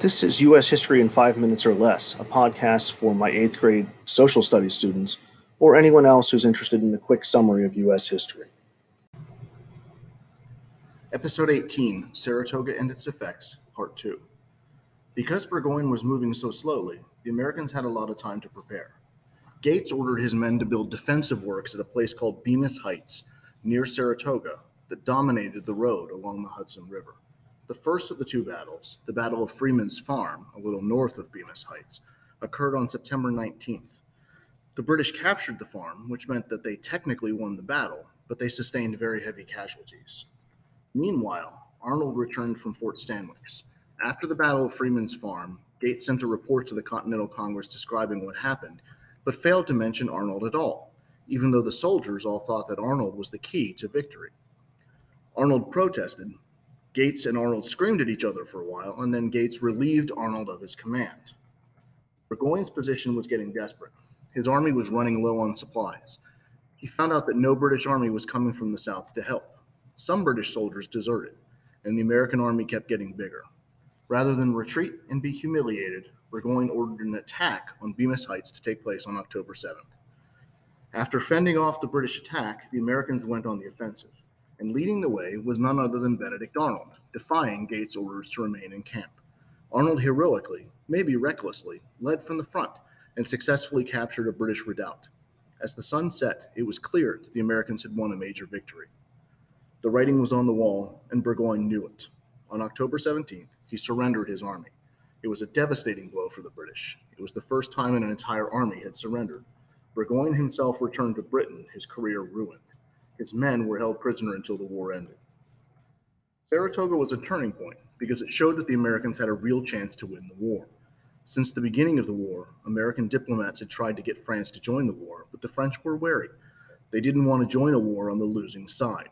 This is U.S. History in Five Minutes or Less, a podcast for my eighth grade social studies students or anyone else who's interested in a quick summary of U.S. history. Episode 18 Saratoga and Its Effects, Part 2. Because Burgoyne was moving so slowly, the Americans had a lot of time to prepare. Gates ordered his men to build defensive works at a place called Bemis Heights near Saratoga that dominated the road along the Hudson River. The first of the two battles, the Battle of Freeman's Farm, a little north of Bemis Heights, occurred on September 19th. The British captured the farm, which meant that they technically won the battle, but they sustained very heavy casualties. Meanwhile, Arnold returned from Fort Stanwix. After the Battle of Freeman's Farm, Gates sent a report to the Continental Congress describing what happened, but failed to mention Arnold at all, even though the soldiers all thought that Arnold was the key to victory. Arnold protested, Gates and Arnold screamed at each other for a while, and then Gates relieved Arnold of his command. Burgoyne's position was getting desperate. His army was running low on supplies. He found out that no British army was coming from the south to help. Some British soldiers deserted, and the American army kept getting bigger. Rather than retreat and be humiliated, Burgoyne ordered an attack on Bemis Heights to take place on October 7th. After fending off the British attack, the Americans went on the offensive and leading the way was none other than Benedict Arnold, defying Gates' orders to remain in camp. Arnold heroically, maybe recklessly, led from the front and successfully captured a British redoubt. As the sun set, it was clear that the Americans had won a major victory. The writing was on the wall, and Burgoyne knew it. On October 17th, he surrendered his army. It was a devastating blow for the British. It was the first time an entire army had surrendered. Burgoyne himself returned to Britain, his career ruined. His men were held prisoner until the war ended. Saratoga was a turning point because it showed that the Americans had a real chance to win the war. Since the beginning of the war, American diplomats had tried to get France to join the war, but the French were wary. They didn't want to join a war on the losing side.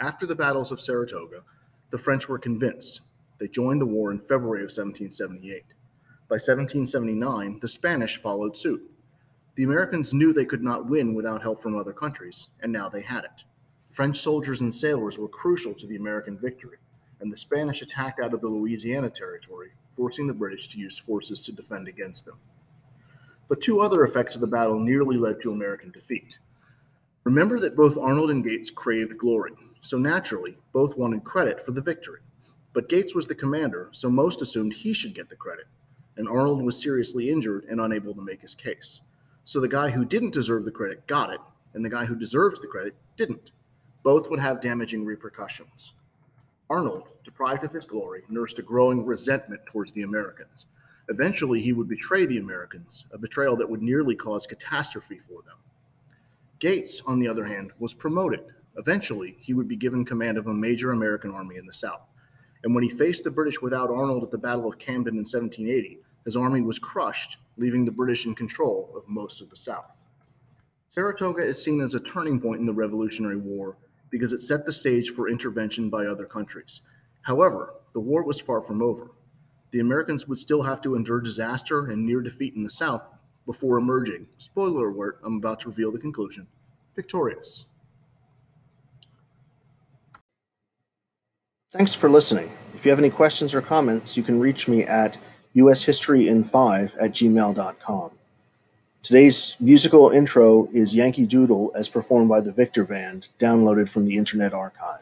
After the battles of Saratoga, the French were convinced. They joined the war in February of 1778. By 1779, the Spanish followed suit. The Americans knew they could not win without help from other countries, and now they had it. French soldiers and sailors were crucial to the American victory, and the Spanish attacked out of the Louisiana Territory, forcing the British to use forces to defend against them. But two other effects of the battle nearly led to American defeat. Remember that both Arnold and Gates craved glory, so naturally, both wanted credit for the victory. But Gates was the commander, so most assumed he should get the credit, and Arnold was seriously injured and unable to make his case. So the guy who didn't deserve the credit got it, and the guy who deserved the credit didn't. Both would have damaging repercussions. Arnold, deprived of his glory, nursed a growing resentment towards the Americans. Eventually, he would betray the Americans, a betrayal that would nearly cause catastrophe for them. Gates, on the other hand, was promoted. Eventually, he would be given command of a major American army in the South. And when he faced the British without Arnold at the Battle of Camden in 1780, his army was crushed, leaving the British in control of most of the South. Saratoga is seen as a turning point in the Revolutionary War because it set the stage for intervention by other countries. However, the war was far from over. The Americans would still have to endure disaster and near defeat in the South before emerging, spoiler alert, I'm about to reveal the conclusion, victorious. Thanks for listening. If you have any questions or comments, you can reach me at ushistoryin5 at gmail.com. Today's musical intro is Yankee Doodle as performed by the Victor Band, downloaded from the Internet Archive.